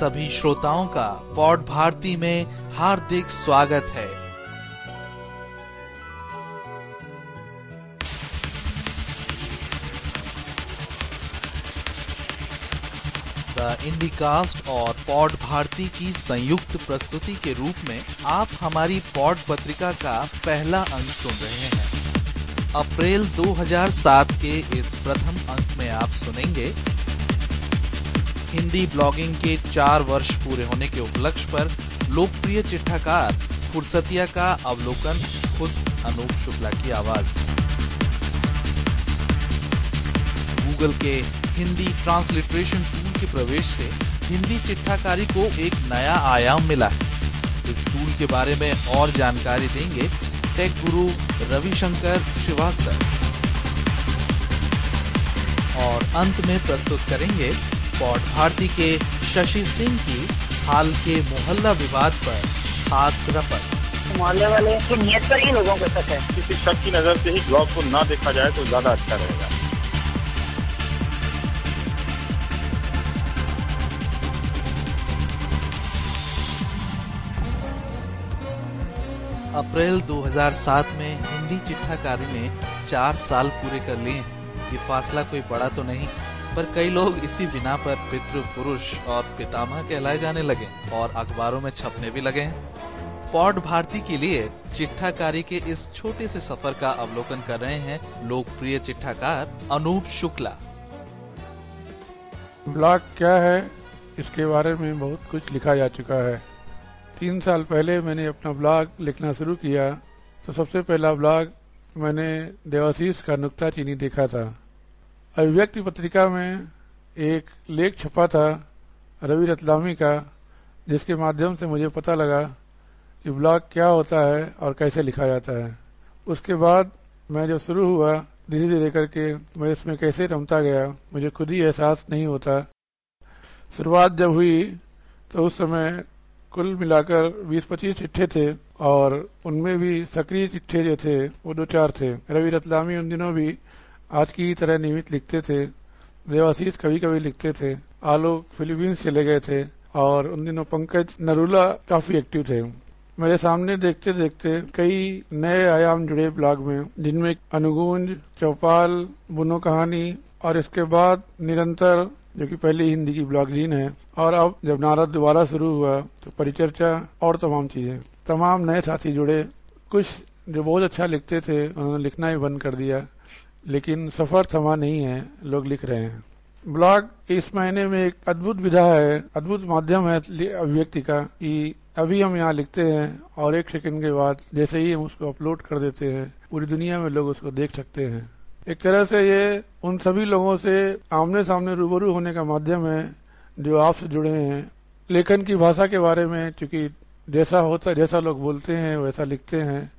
सभी श्रोताओं का पॉड भारती में हार्दिक स्वागत है। द इंडिकास्ट और पॉड भारती की संयुक्त प्रस्तुति के रूप में आप हमारी पॉड पत्रिका का पहला अंक सुन रहे हैं। अप्रैल 2007 के इस प्रथम अंक में आप सुनेंगे हिंदी ब्लॉगिंग के चार वर्ष पूरे होने के उपलक्ष्य पर लोकप्रिय चिट्ठाकार फुर्सतिया का अवलोकन, खुद अनूप शुक्ला की आवाज़। गूगल के हिंदी ट्रांसलिटरेशन टूल के प्रवेश से हिंदी चिट्ठाकारी को एक नया आयाम मिला है। इस टूल के बारे में और जानकारी देंगे टेक गुरु रविशंकर श्रीवास्तव। और अंत में प्रस्तुत करेंगे पॉट भारती के शशि सिंह की हाल के मोहल्ला विवाद पर खास रपट। मोहल्ले वाले की नियत पर ही लोगों को शक है। किसी शक की नज़र से ही ब्लॉग को ना देखा जाए तो ज़्यादा अच्छा रहेगा। अप्रैल 2007 में हिंदी चिट्ठाकारी ने चार साल पूरे कर लिए ये फासला कोई बड़ा तो नहीं। पर कई लोग इसी बिना पर पितृ, पुरुष और पितामह कहलाए जाने लगे और अखबारों में छपने भी लगे पॉड भारती के लिए चिट्ठाकारी के इस छोटे से सफ़र का अवलोकन कर रहे हैं लोकप्रिय चिट्ठाकार अनूप शुक्ला। ब्लॉग क्या है, इसके बारे में बहुत कुछ लिखा जा चुका है। तीन साल पहले मैंने अपना ब्लॉग लिखना शुरू किया तो सबसे पहला ब्लॉग मैंने देवाशीष का नुकता चीनी देखा था। अभिव्यक्ति पत्रिका में एक लेख छपा था रवि रतलामी का, जिसके माध्यम से मुझे पता लगा कि ब्लॉग क्या होता है और कैसे लिखा जाता है। उसके बाद मैं जब शुरू हुआ धीरे धीरे करके मैं इसमें कैसे रमता गया, मुझे खुद ही एहसास नहीं होता। शुरुआत जब हुई तो उस समय कुल मिलाकर 20-25 चिट्ठे थे और उनमें भी सक्रिय चिट्ठे जो थे, वो दो चार थे। रवि रतलामी उन दिनों भी आज की तरह नियमित लिखते थे। देवाशीष कभी कभी लिखते थे। आलोक फिलीपींस चले गए थे और उन दिनों पंकज नरूला काफ़ी एक्टिव थे। मेरे सामने देखते देखते कई नए आयाम जुड़े ब्लॉग में, जिनमें अनुगुंज चौपाल, बुनो कहानी और इसके बाद निरंतर, जो कि पहले हिंदी की ब्लॉगजीन है, और अब जब नारद दोबारा शुरू हुआ तो परिचर्चा और तमाम चीज़ें। तमाम नए साथी जुड़े। कुछ जो बहुत अच्छा लिखते थे, उन्होंने लिखना ही बंद कर दिया। लेकिन सफ़र थमा नहीं है, लोग लिख रहे हैं। ब्लॉग इस महीने में एक अद्भुत विधा है, अद्भुत माध्यम है अभिव्यक्ति का कि अभी हम यहाँ लिखते हैं और एक सेकंड के बाद जैसे ही हम उसको अपलोड कर देते हैं, पूरी दुनिया में लोग उसको देख सकते हैं। एक तरह से ये उन सभी लोगों से आमने सामने रूबरू होने का माध्यम है जो आपसे जुड़े हैं। लेखन की भाषा के बारे में, चूँकि जैसा होता, जैसा लोग बोलते हैं, वैसा लिखते हैं।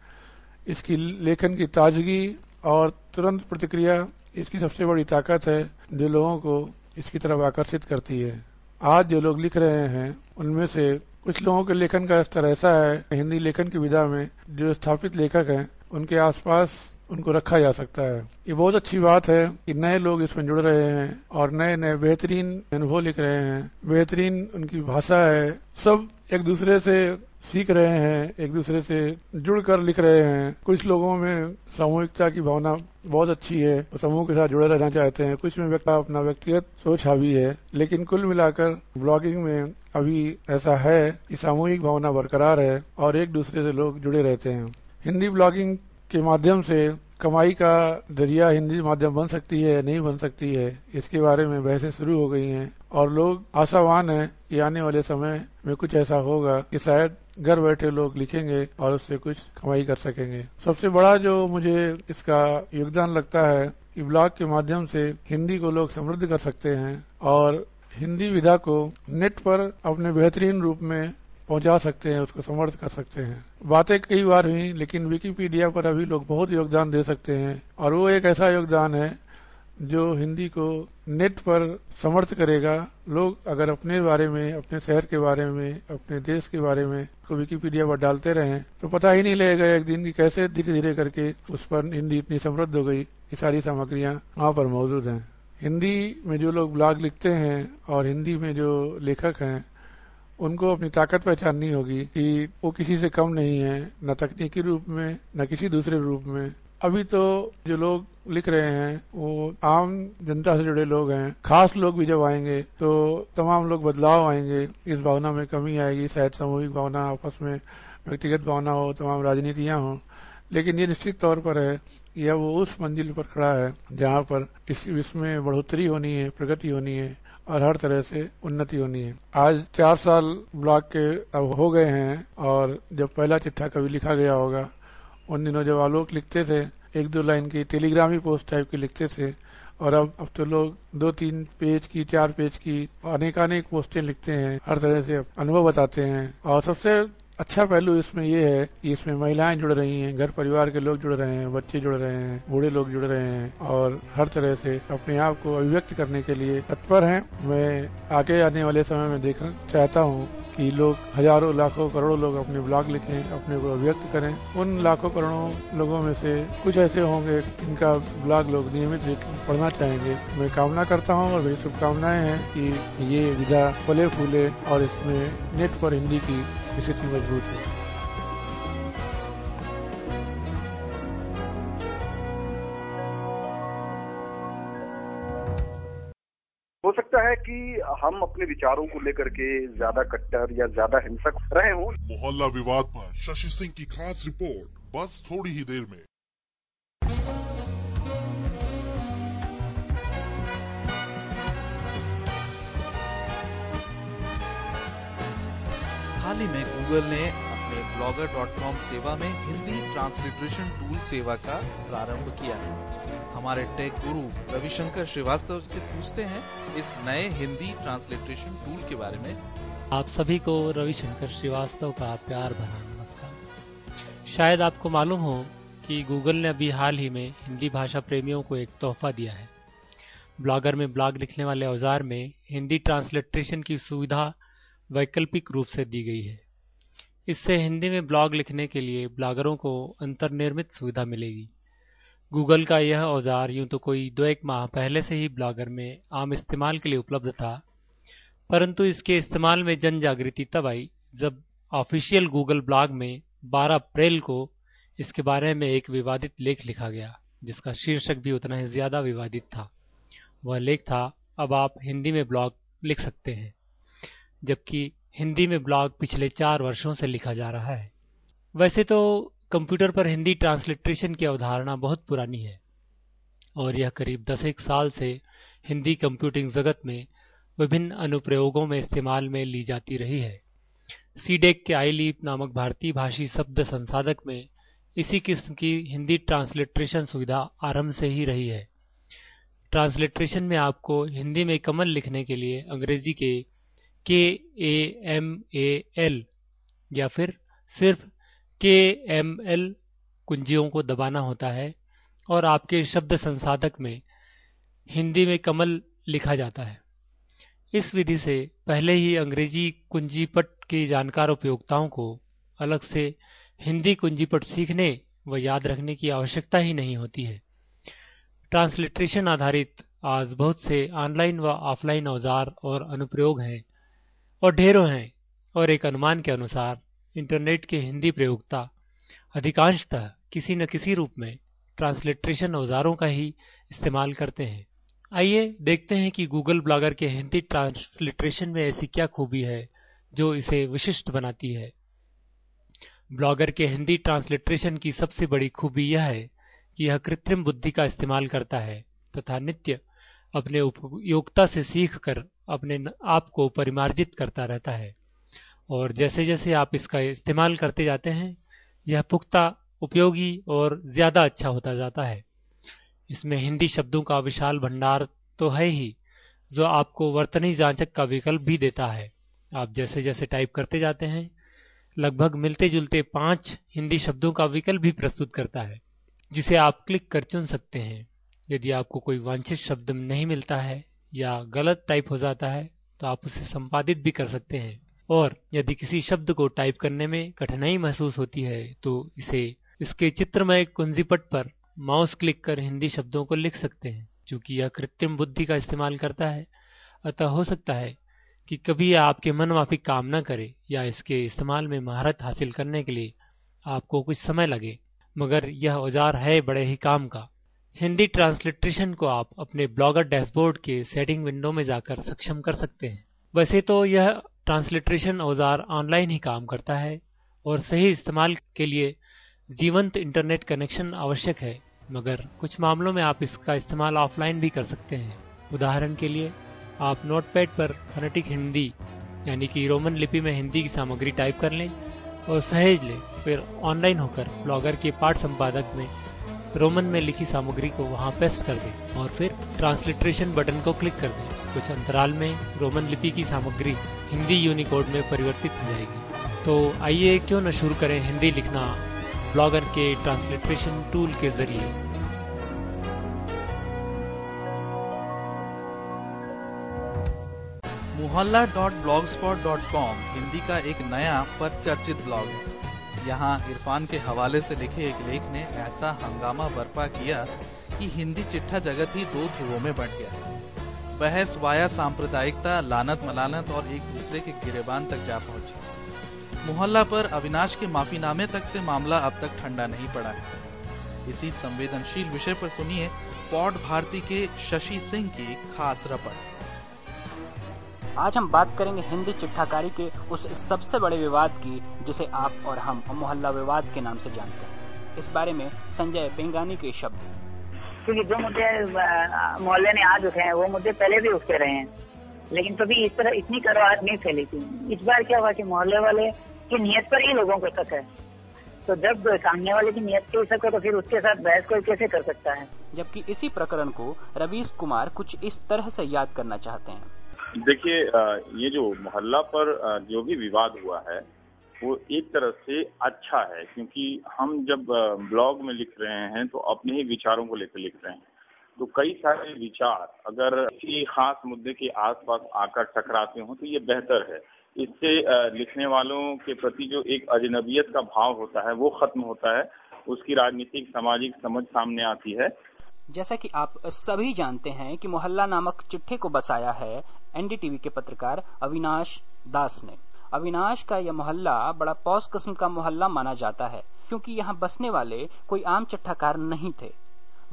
इसकी लेखन की ताजगी और तुरंत प्रतिक्रिया इसकी सबसे बड़ी ताकत है जो लोगों को इसकी तरफ़ आकर्षित करती है। आज जो लोग लिख रहे हैं, उनमें से कुछ लोगों के लेखन का स्तर ऐसा है, हिंदी लेखन की विधा में जो स्थापित लेखक हैं, उनके आसपास उनको रखा जा सकता है। ये बहुत अच्छी बात है कि नए लोग इसमें जुड़ रहे हैं और नए नए बेहतरीन अनुभव लिख रहे हैं। बेहतरीन उनकी भाषा है। सब एक दूसरे से सीख रहे हैं, एक दूसरे से जुड़कर लिख रहे हैं। कुछ लोगों में सामूहिकता की भावना बहुत अच्छी है समूह के साथ जुड़े रहना चाहते हैं। कुछ में व्यक्ति, अपना व्यक्तिगत सोच हावी है। लेकिन कुल मिलाकर ब्लॉगिंग में अभी ऐसा है कि सामूहिक भावना बरकरार है और एक दूसरे से लोग जुड़े रहते हैं। हिंदी ब्लॉगिंग के माध्यम से कमाई का ज़रिया हिंदी माध्यम बन सकती है नहीं बन सकती है, इसके बारे में बहसें शुरू हो गई हैं। और लोग आशावान हैं कि आने वाले समय में कुछ ऐसा होगा कि शायद घर बैठे लोग लिखेंगे और उससे कुछ कमाई कर सकेंगे। सबसे बड़ा जो मुझे इसका योगदान लगता है कि ब्लॉग के माध्यम से हिंदी को लोग समृद्ध कर सकते हैं और हिंदी विधा को नेट पर अपने बेहतरीन रूप में पहुँचा सकते हैं, उसको समर्थ कर सकते हैं। बातें कई बार हुई, लेकिन विकीपीडिया पर अभी लोग बहुत योगदान दे सकते हैं और वो एक ऐसा योगदान है जो हिंदी को नेट पर समर्थ करेगा, लोग अगर अपने बारे में, अपने शहर के बारे में, अपने देश के बारे में को विकिपीडिया पर डालते रहे तो पता ही नहीं लगेगा एक दिन की कैसे धीरे धीरे करके उस पर हिंदी इतनी समृद्ध हो गई। कि सारी सामग्रियाँ वहाँ पर मौजूद हैं। हिंदी में जो लोग ब्लॉग लिखते हैं और हिंदी में जो लेखक हैं, उनको अपनी ताकत पहचाननी होगी कि वो किसी से कम नहीं है, न तकनीकी रूप में, न किसी दूसरे रूप में। अभी तो जो लोग लिख रहे हैं, वो आम जनता से जुड़े लोग हैं। खास लोग भी जब आएँगे तो तमाम लोग बदलाव आएँगे। इस भावना में कमी आएगी, शायद सामूहिक भावना, आपस में व्यक्तिगत भावना हो, तमाम राजनीतियाँ हों। लेकिन ये निश्चित तौर पर है अब वो उस मंजिल पर खड़ा है, जहाँ पर इस इसमें बढ़ोतरी होनी है, प्रगति होनी है, और हर तरह से उन्नति होनी है। आज चार साल ब्लॉक के अब हो गए हैं, और जब पहला चिट्ठा कभी लिखा गया होगा उन दिनों जब आलोक लिखते थे, एक दो लाइन की टेलीग्राम पोस्ट टाइप की लिखते थे, और अब अब तो लोग दो तीन पेज की, चार पेज की अनेकानेक पोस्टें लिखते हैं, हर तरह से अनुभव बताते हैं। और सबसे अच्छा पहलू इसमें ये है कि इसमें महिलाएँ जुड़ रही हैं, घर परिवार के लोग जुड़ रहे हैं, बच्चे जुड़ रहे हैं, बूढ़े लोग जुड़ रहे हैं, और हर तरह से अपने आप को अभिव्यक्त करने के लिए तत्पर हैं। मैं आगे आने वाले समय में देखना चाहता हूँ कि लोग, हज़ारों, लाखों, करोड़ों लोग अपने ब्लॉग लिखें, अपने को व्यक्त करें। उन लाखों, करोड़ों लोगों में से कुछ ऐसे होंगे जिनका ब्लॉग लोग नियमित रूप से पढ़ना चाहेंगे। मैं कामना करता हूँ और मेरी शुभकामनाएँ हैं कि ये विधा फले फूले और इसमें नेट पर हिंदी की स्थिति मज़बूत हो। हम अपने विचारों को लेकर के ज़्यादा कट्टर या ज़्यादा हिंसक रहे हों। मोहल्ला विवाद पर शशि सिंह की खास रिपोर्ट बस थोड़ी ही देर में। हाल ही में गूगल ने अपने ब्लॉगर डॉट कॉम सेवा में हिंदी ट्रांसलिट्रेशन टूल सेवा का प्रारंभ किया है। हमारे टेक गुरु रविशंकर श्रीवास्तव से पूछते हैं इस नए हिंदी ट्रांसलिट्रेशन टूल के बारे में। आप सभी को रविशंकर श्रीवास्तव का प्यार भरा नमस्कार। शायद आपको मालूम हो कि गूगल ने अभी हाल ही में हिंदी भाषा प्रेमियों को एक तोहफा दिया है। ब्लॉगर में ब्लॉग लिखने वाले औज़ार में हिंदी ट्रांसलिट्रेशन की सुविधा वैकल्पिक रूप से दी गई है। इससे हिंदी में ब्लॉग लिखने के लिए ब्लॉगरों को अंतर्निर्मित सुविधा मिलेगी। गूगल का यह औज़ार यूँ तो कोई दो एक माह पहले से ही ब्लॉगर में आम इस्तेमाल के लिए उपलब्ध था, परंतु इसके इस्तेमाल में जन जागृति तब आई जब ऑफिशियल गूगल ब्लॉग में 12 अप्रैल को इसके बारे में एक विवादित लेख लिखा गया, जिसका शीर्षक भी उतना ही ज़्यादा विवादित था। वह लेख था, अब आप हिंदी में ब्लॉग लिख सकते हैं, जबकि हिंदी में ब्लॉग पिछले चार वर्षों से लिखा जा रहा है। वैसे तो कंप्यूटर पर हिंदी ट्रांसलिट्रेशन की अवधारणा बहुत पुरानी है और यह करीब दस एक साल से हिंदी कंप्यूटिंग जगत में विभिन्न अनुप्रयोगों में इस्तेमाल में ली जाती रही है। सीडेक के आई लीप नामक भारतीय भाषी शब्द संसाधक में इसी किस्म की हिंदी ट्रांसलिट्रेशन सुविधा आरंभ से ही रही है। ट्रांसलिट्रेशन में आपको हिंदी में कमल लिखने के लिए अंग्रेज़ी के के एम ए एल या फिर सिर्फ़ के एम एल कुंजियों को दबाना होता है और आपके शब्द संसाधक में हिंदी में कमल लिखा जाता है। इस विधि से पहले ही अंग्रेज़ी कुंजीपट के जानकार उपयोक्ताओं को अलग से हिंदी कुंजीपट सीखने व याद रखने की आवश्यकता ही नहीं होती है। ट्रांसलिट्रेशन आधारित आज बहुत से ऑनलाइन व ऑफलाइन औज़ार और अनुप्रयोग हैं और ढेरों हैं और एक अनुमान के अनुसार इंटरनेट के हिंदी प्रयोगता अधिकांशतः किसी न किसी रूप में ट्रांसलिट्रेशन औजारों का ही इस्तेमाल करते हैं। आइए देखते हैं कि गूगल ब्लॉगर के हिंदी ट्रांसलिट्रेशन में ऐसी क्या खूबी है जो इसे विशिष्ट बनाती है। ब्लॉगर के हिंदी ट्रांसलिट्रेशन की सबसे बड़ी खूबी यह है कि यह कृत्रिम बुद्धि का इस्तेमाल करता है तथा नित्य अपने उपयोगिता से सीख कर अपने आप को परिमार्जित करता रहता है। और जैसे जैसे आप इसका इस्तेमाल करते जाते हैं, यह पुख्ता, उपयोगी और ज़्यादा अच्छा होता जाता है। इसमें हिंदी शब्दों का विशाल भंडार तो है ही, जो आपको वर्तनी जांचक का विकल्प भी देता है। आप जैसे जैसे टाइप करते जाते हैं, लगभग मिलते जुलते पाँच हिंदी शब्दों का विकल्प भी प्रस्तुत करता है, जिसे आप क्लिक कर चुन सकते हैं। यदि आपको कोई वांछित शब्द नहीं मिलता है या गलत टाइप हो जाता है तो आप उसे संपादित भी कर सकते हैं। और यदि किसी शब्द को टाइप करने में कठिनाई महसूस होती है तो इसे इसके चित्रमय कुंजीपट पर माउस क्लिक कर हिंदी शब्दों को लिख सकते हैं क्योंकि यह कृत्रिम बुद्धि का इस्तेमाल करता है। अतः हो सकता है कि कभी आपके मन माफिक काम न करे या इसके इस्तेमाल में महारत हासिल करने के लिए आपको कुछ समय लगे, मगर यह औज़ार है बड़े ही काम का। हिंदी ट्रांसलिट्रेशन को आप अपने ब्लॉगर डैशबोर्ड के सेटिंग विंडो में जाकर सक्षम कर सकते हैं। वैसे तो यह ट्रांसलिट्रेशन औज़ार ऑनलाइन ही काम करता है और सही इस्तेमाल के लिए जीवंत इंटरनेट कनेक्शन आवश्यक है। मगर कुछ मामलों में आप इसका इस्तेमाल ऑफलाइन भी कर सकते हैं। उदाहरण के लिए, आप नोटपैड पर फनेटिक हिंदी यानी कि रोमन लिपि में हिंदी की सामग्री टाइप कर लें और सहेज लें, फिर ऑनलाइन होकर ब्लॉगर के पाठ संपादक में रोमन में लिखी सामग्री को वहाँ पेस्ट कर दें और फिर ट्रांसलिट्रेशन बटन को क्लिक कर दें। कुछ अंतराल में रोमन लिपि की सामग्री हिंदी यूनिकोड में परिवर्तित हो जाएगी। तो आइए क्यों न शुरू करें हिंदी लिखना, ब्लॉगर के ट्रांसलिट्रेशन टूल के ज़रिए। मोहल्ला डॉट ब्लॉग हिंदी का एक नया पर चर्चित ब्लॉग। है यहाँ इरफान के हवाले से लिखे एक लेख ने ऐसा हंगामा बर्पा किया कि हिंदी चिट्ठा जगत ही दो ध्रुवों में बंट गया। बहस, वाया, सांप्रदायिकता, लानत, मलानत और एक दूसरे के गिरेबान तक जा पहुँची। मोहल्ला पर अविनाश के माफीनामे तक से मामला अब तक ठंडा नहीं पड़ा है। इसी संवेदनशील विषय पर सुनिए पौड भारती के शशि सिंह की खास रपट। आज हम बात करेंगे हिंदी चिट्ठाकारी के उस सबसे बड़े विवाद की जिसे आप और हम मोहल्ला विवाद के नाम से जानते हैं। इस बारे में संजय बेंगानी के शब्द। क्योंकि जो मुद्दे मोहल्ले ने आज उठे हैं वो मुद्दे पहले भी उठते रहे हैं। लेकिन कभी इस तरह इतनी करवाहट नहीं फैली थी। इस बार क्या हुआ कि मोहल्ले वाले की नियत पर ही लोगों को शक है। तो जब सामने वाले की नियत के शक है तो फिर उसके साथ बहस कोई कैसे कर सकता है? जबकि इसी प्रकरण को रवीश कुमार कुछ इस तरह से याद करना चाहते हैं। देखिए ये जो मोहल्ला पर जो भी विवाद हुआ है, वो एक तरह से अच्छा है, क्योंकि हम जब ब्लॉग में लिख रहे हैं तो अपने ही विचारों को लेकर लिख रहे हैं। तो कई सारे विचार, अगर किसी खास मुद्दे के आसपास आकर टकराते हो तो ये बेहतर है। इससे लिखने वालों के प्रति जो एक अजनबियत का भाव होता है, वो खत्म होता है, उसकी राजनीतिक, सामाजिक समझ सामने आती है। जैसा कि आप सभी जानते हैं कि मोहल्ला नामक चिट्ठे को बसाया है एनडीटीवी के पत्रकार अविनाश दास ने। अविनाश का यह मोहल्ला बड़ा पौस किस्म का मोहल्ला माना जाता है, क्योंकि यहाँ बसने वाले कोई आम चिट्ठाकार नहीं थे।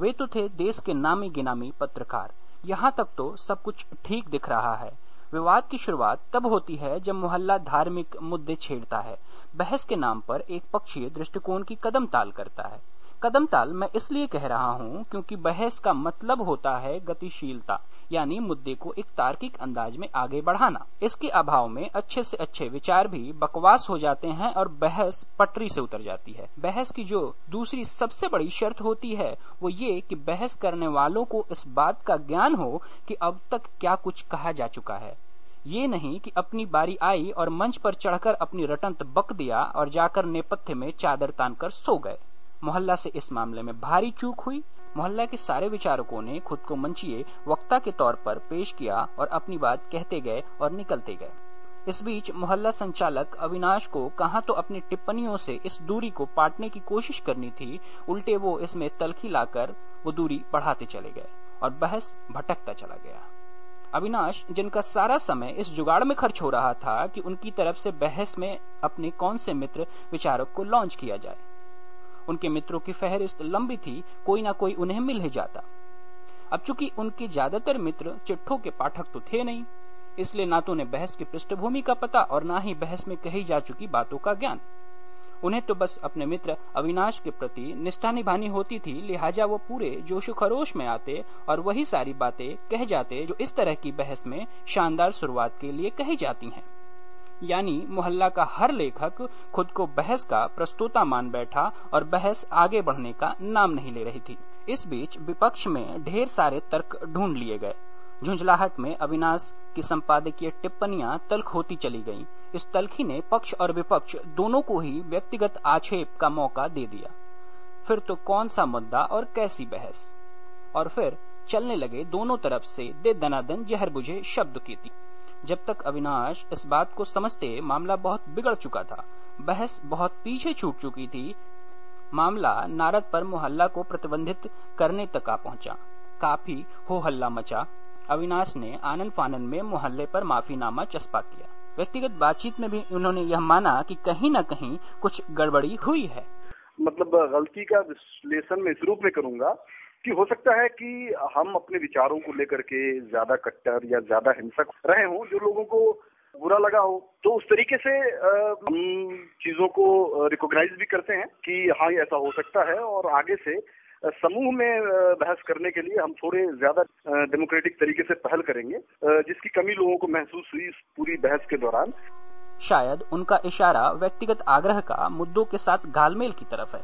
वे तो थे देश के नामी गिनामी पत्रकार। यहाँ तक तो सब कुछ ठीक दिख रहा है। विवाद की शुरुआत तब होती है जब मोहल्ला धार्मिक मुद्दे छेड़ता है। बहस के नाम पर एक पक्षीय दृष्टिकोण की कदम ताल करता है। कदम ताल मैं इसलिए कह रहा हूँ क्योंकि बहस का मतलब होता है गतिशीलता। यानी मुद्दे को एक तार्किक अंदाज में आगे बढ़ाना। इसके अभाव में अच्छे से अच्छे विचार भी बकवास हो जाते हैं और बहस पटरी से उतर जाती है। बहस की जो दूसरी सबसे बड़ी शर्त होती है, वो ये कि बहस करने वालों को इस बात का ज्ञान हो कि अब तक क्या कुछ कहा जा चुका है। ये नहीं कि अपनी बारी आई और मंच पर चढ़कर अपनी रटंत बक दिया और जाकर नेपथ्य में चादर तान कर सो गए। मोहल्ला से इस मामले में भारी चूक हुई मोहल्ला के सारे विचारकों ने खुद को मंचिए वक्ता के तौर पर पेश किया और अपनी बात कहते गए और निकलते गए। इस बीच मोहल्ला संचालक अविनाश को कहा तो अपनी टिप्पणियों से इस दूरी को पाटने की कोशिश करनी थी, उल्टे वो इसमें तलखी लाकर वो दूरी बढ़ाते चले गए और बहस भटकता चला गया। अविनाश, जिनका सारा समय इस जुगाड़ में खर्च हो रहा था कि उनकी तरफ़ से बहस में अपने कौन से मित्र विचारक को लॉन्च किया जाए उनके मित्रों की फहरिस्त लंबी थी, कोई ना कोई उन्हें मिल ही जाता। अब चूँकि उनके ज़्यादातर मित्र चिट्ठों के पाठक तो थे नहीं, इसलिए ना तो उन्हें बहस की पृष्ठभूमि का पता और ना ही बहस में कही जा चुकी बातों का ज्ञान। उन्हें तो बस अपने मित्र अविनाश के प्रति निष्ठा निभानी होती थी, लिहाजा वो पूरे जोशो खरोश में आते और वही सारी बातें कह जाते जो इस तरह की बहस में शानदार शुरुआत के लिए कही जाती हैं। यानी मोहल्ला का हर लेखक खुद को बहस का प्रस्तुता मान बैठा और बहस आगे बढ़ने का नाम नहीं ले रही थी। इस बीच विपक्ष में ढेर सारे तर्क ढूंढ लिए गए। झुंझलाहट में अविनाश की संपादकीय टिप्पणियाँ तल्ख होती चली गईं। इस तलखी ने पक्ष और विपक्ष दोनों को ही व्यक्तिगत आक्षेप का मौका दे दिया। फिर तो कौन सा मुद्दा और कैसी बहस? और फिर चलने लगे दोनों तरफ़ से दे दनादन जहर बुझे शब्द की थी जब तक अविनाश इस बात को समझते मामला बहुत बिगड़ चुका था, बहस बहुत पीछे छूट चुकी थी, मामला नारद पर मोहल्ला को प्रतिबंधित करने तक आ पहुँचा। काफ़ी हो हल्ला मचा। अविनाश ने आनंद फानंद में मोहल्ले पर माफीनामा चस्पा किया। व्यक्तिगत बातचीत में भी उन्होंने यह माना कि कहीं न कहीं कुछ गड़बड़ी हुई है। मतलब गलती का विश्लेषण में इस रूप में करूँगा कि हो सकता है कि हम अपने विचारों को लेकर के ज़्यादा कट्टर या ज़्यादा हिंसक रहे हों, जो लोगों को बुरा लगा हो। तो उस तरीके से हम चीज़ों को रिकॉग्नाइज भी करते हैं कि हाँ ऐसा हो सकता है और आगे से समूह में बहस करने के लिए हम थोड़े ज़्यादा डेमोक्रेटिक तरीके से पहल करेंगे जिसकी कमी लोगों को महसूस हुई इस पूरी बहस के दौरान। शायद उनका इशारा व्यक्तिगत आग्रह का मुद्दों के साथ घालमेल की तरफ़ है।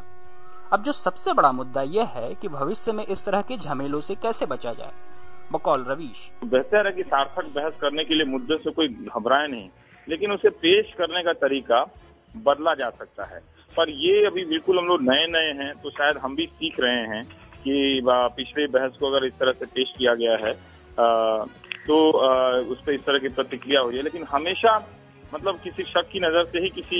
अब जो सबसे बड़ा मुद्दा यह है कि भविष्य में इस तरह के झमेलों से कैसे बचा जाए। बकौल रवीश। बेहतर है कि सार्थक बहस करने के लिए मुद्दे से कोई घबराए नहीं लेकिन उसे पेश करने का तरीका बदला जा सकता है। पर ये अभी बिल्कुल हम लोग नए नए हैं तो शायद हम भी सीख रहे हैं कि पिछले बहस को अगर इस तरह से पेश किया गया है आ, तो उस पर इस तरह की प्रतिक्रिया हुई है। लेकिन हमेशा मतलब किसी शक की नज़र से ही किसी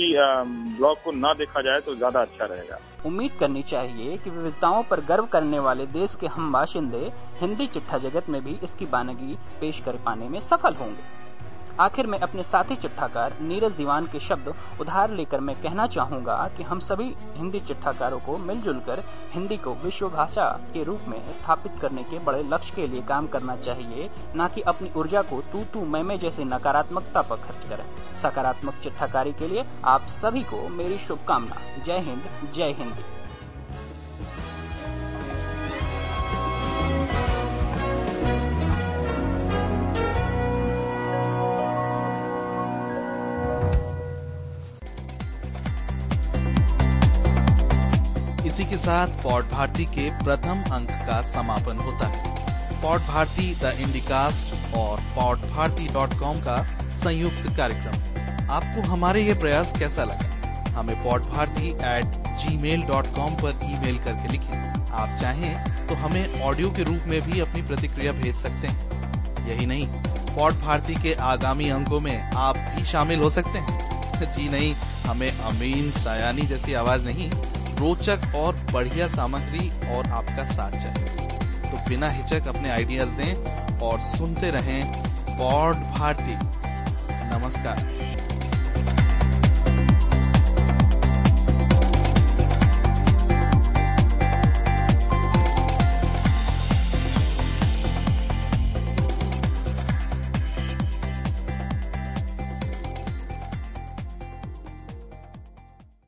ब्लॉग को ना देखा जाए तो ज़्यादा अच्छा रहेगा। उम्मीद करनी चाहिए कि विविधताओं पर गर्व करने वाले देश के हम बाशिंदे हिंदी चिट्ठा जगत में भी इसकी बानगी पेश कर पाने में सफल होंगे। आखिर में अपने साथी चिट्ठाकार नीरज दीवान के शब्द उधार लेकर मैं कहना चाहूँगा कि हम सभी हिंदी चिट्ठाकारों को मिलजुल कर हिंदी को विश्व भाषा के रूप में स्थापित करने के बड़े लक्ष्य के लिए काम करना चाहिए, न कि अपनी ऊर्जा को तू तू मैं मैं जैसे नकारात्मकता पर खर्च करें। सकारात्मक चिट्ठाकारी के लिए आप सभी को मेरी शुभकामना। जय हिंद, जय हिंदी। के साथ पॉड भारती के प्रथम अंक का समापन होता है। पॉड भारती द इंडिकास्ट और पॉड भारती डॉट कॉम का संयुक्त कार्यक्रम। आपको हमारे ये प्रयास कैसा लगा? हमें pod Bharati at Gmail dot com पर मेल करके लिखें। आप चाहें तो हमें ऑडियो के रूप में भी अपनी प्रतिक्रिया भेज सकते हैं। यही नहीं पॉड भारती के आगामी अंकों में आप भी शामिल हो सकते हैं। जी नहीं, हमें अमीन सयानी जैसी आवाज़ नहीं रोचक और बढ़िया सामग्री और आपका साथ चाहिए तो बिना हिचक अपने आइडियाज़ दें और सुनते रहें पॉड भारती। नमस्कार।